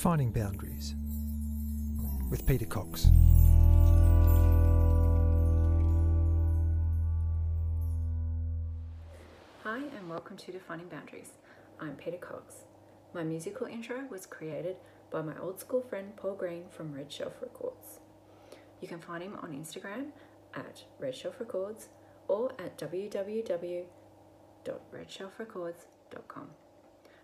Defining Boundaries with Peta Cox. Hi, and welcome to Defining Boundaries. I'm Peta Cox. My musical intro was created by my old school friend Paul Green from Red Shelf Records. You can find him on Instagram at Red Shelf Records or at www.redshelfrecords.com.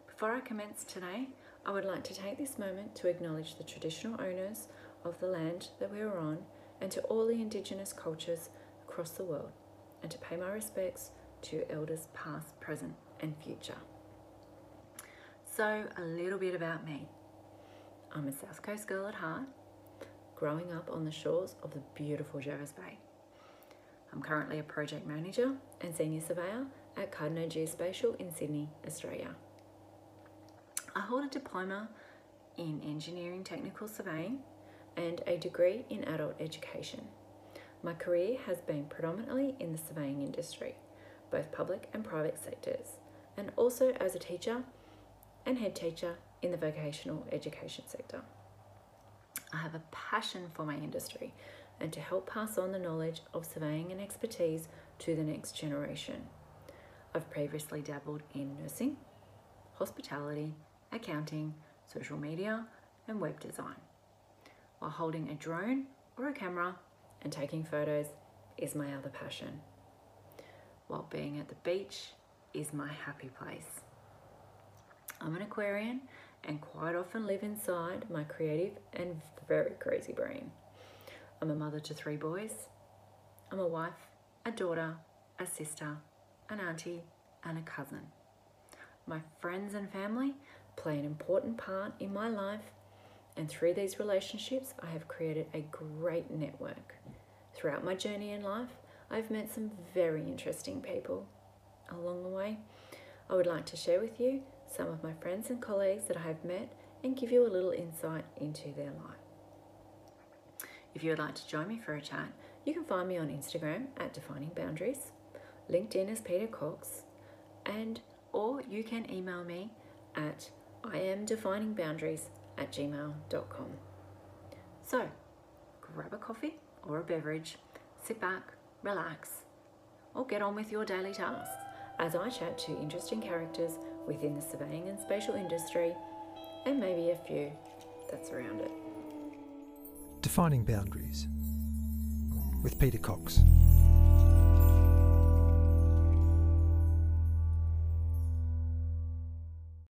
Before I commence today, I would like to take this moment to acknowledge the traditional owners of the land that we are on and to all the Indigenous cultures across the world, and to pay my respects to elders past, present, and future. So, a little bit about me. I'm a South Coast girl at heart, growing up on the shores of the beautiful Jervis Bay. I'm currently a project manager and senior surveyor at Cardno Geospatial in Sydney, Australia. I hold a diploma in engineering technical surveying and a degree in adult education. My career has been predominantly in the surveying industry, both public and private sectors, and also as a teacher and head teacher in the vocational education sector. I have a passion for my industry and to help pass on the knowledge of surveying and expertise to the next generation. I've previously dabbled in nursing, hospitality, accounting, social media, and web design. While holding a drone or a camera and taking photos is my other passion. While being at the beach is my happy place. I'm an Aquarian and quite often live inside my creative and very crazy brain. I'm a mother to three boys. I'm a wife, a daughter, a sister, an auntie, and a cousin. My friends and family play an important part in my life, and through these relationships, I have created a great network. Throughout my journey in life, I've met some very interesting people. Along the way, I would like to share with you some of my friends and colleagues that I have met and give you a little insight into their life. If you would like to join me for a chat, you can find me on Instagram at Defining Boundaries, LinkedIn as Peta Cox, and or you can email me at iamdefiningboundaries at gmail.com. So, grab a coffee or a beverage, sit back, relax, or get on with your daily tasks as I chat to interesting characters within the surveying and spatial industry and maybe a few that surround it. Defining Boundaries with Peta Cox.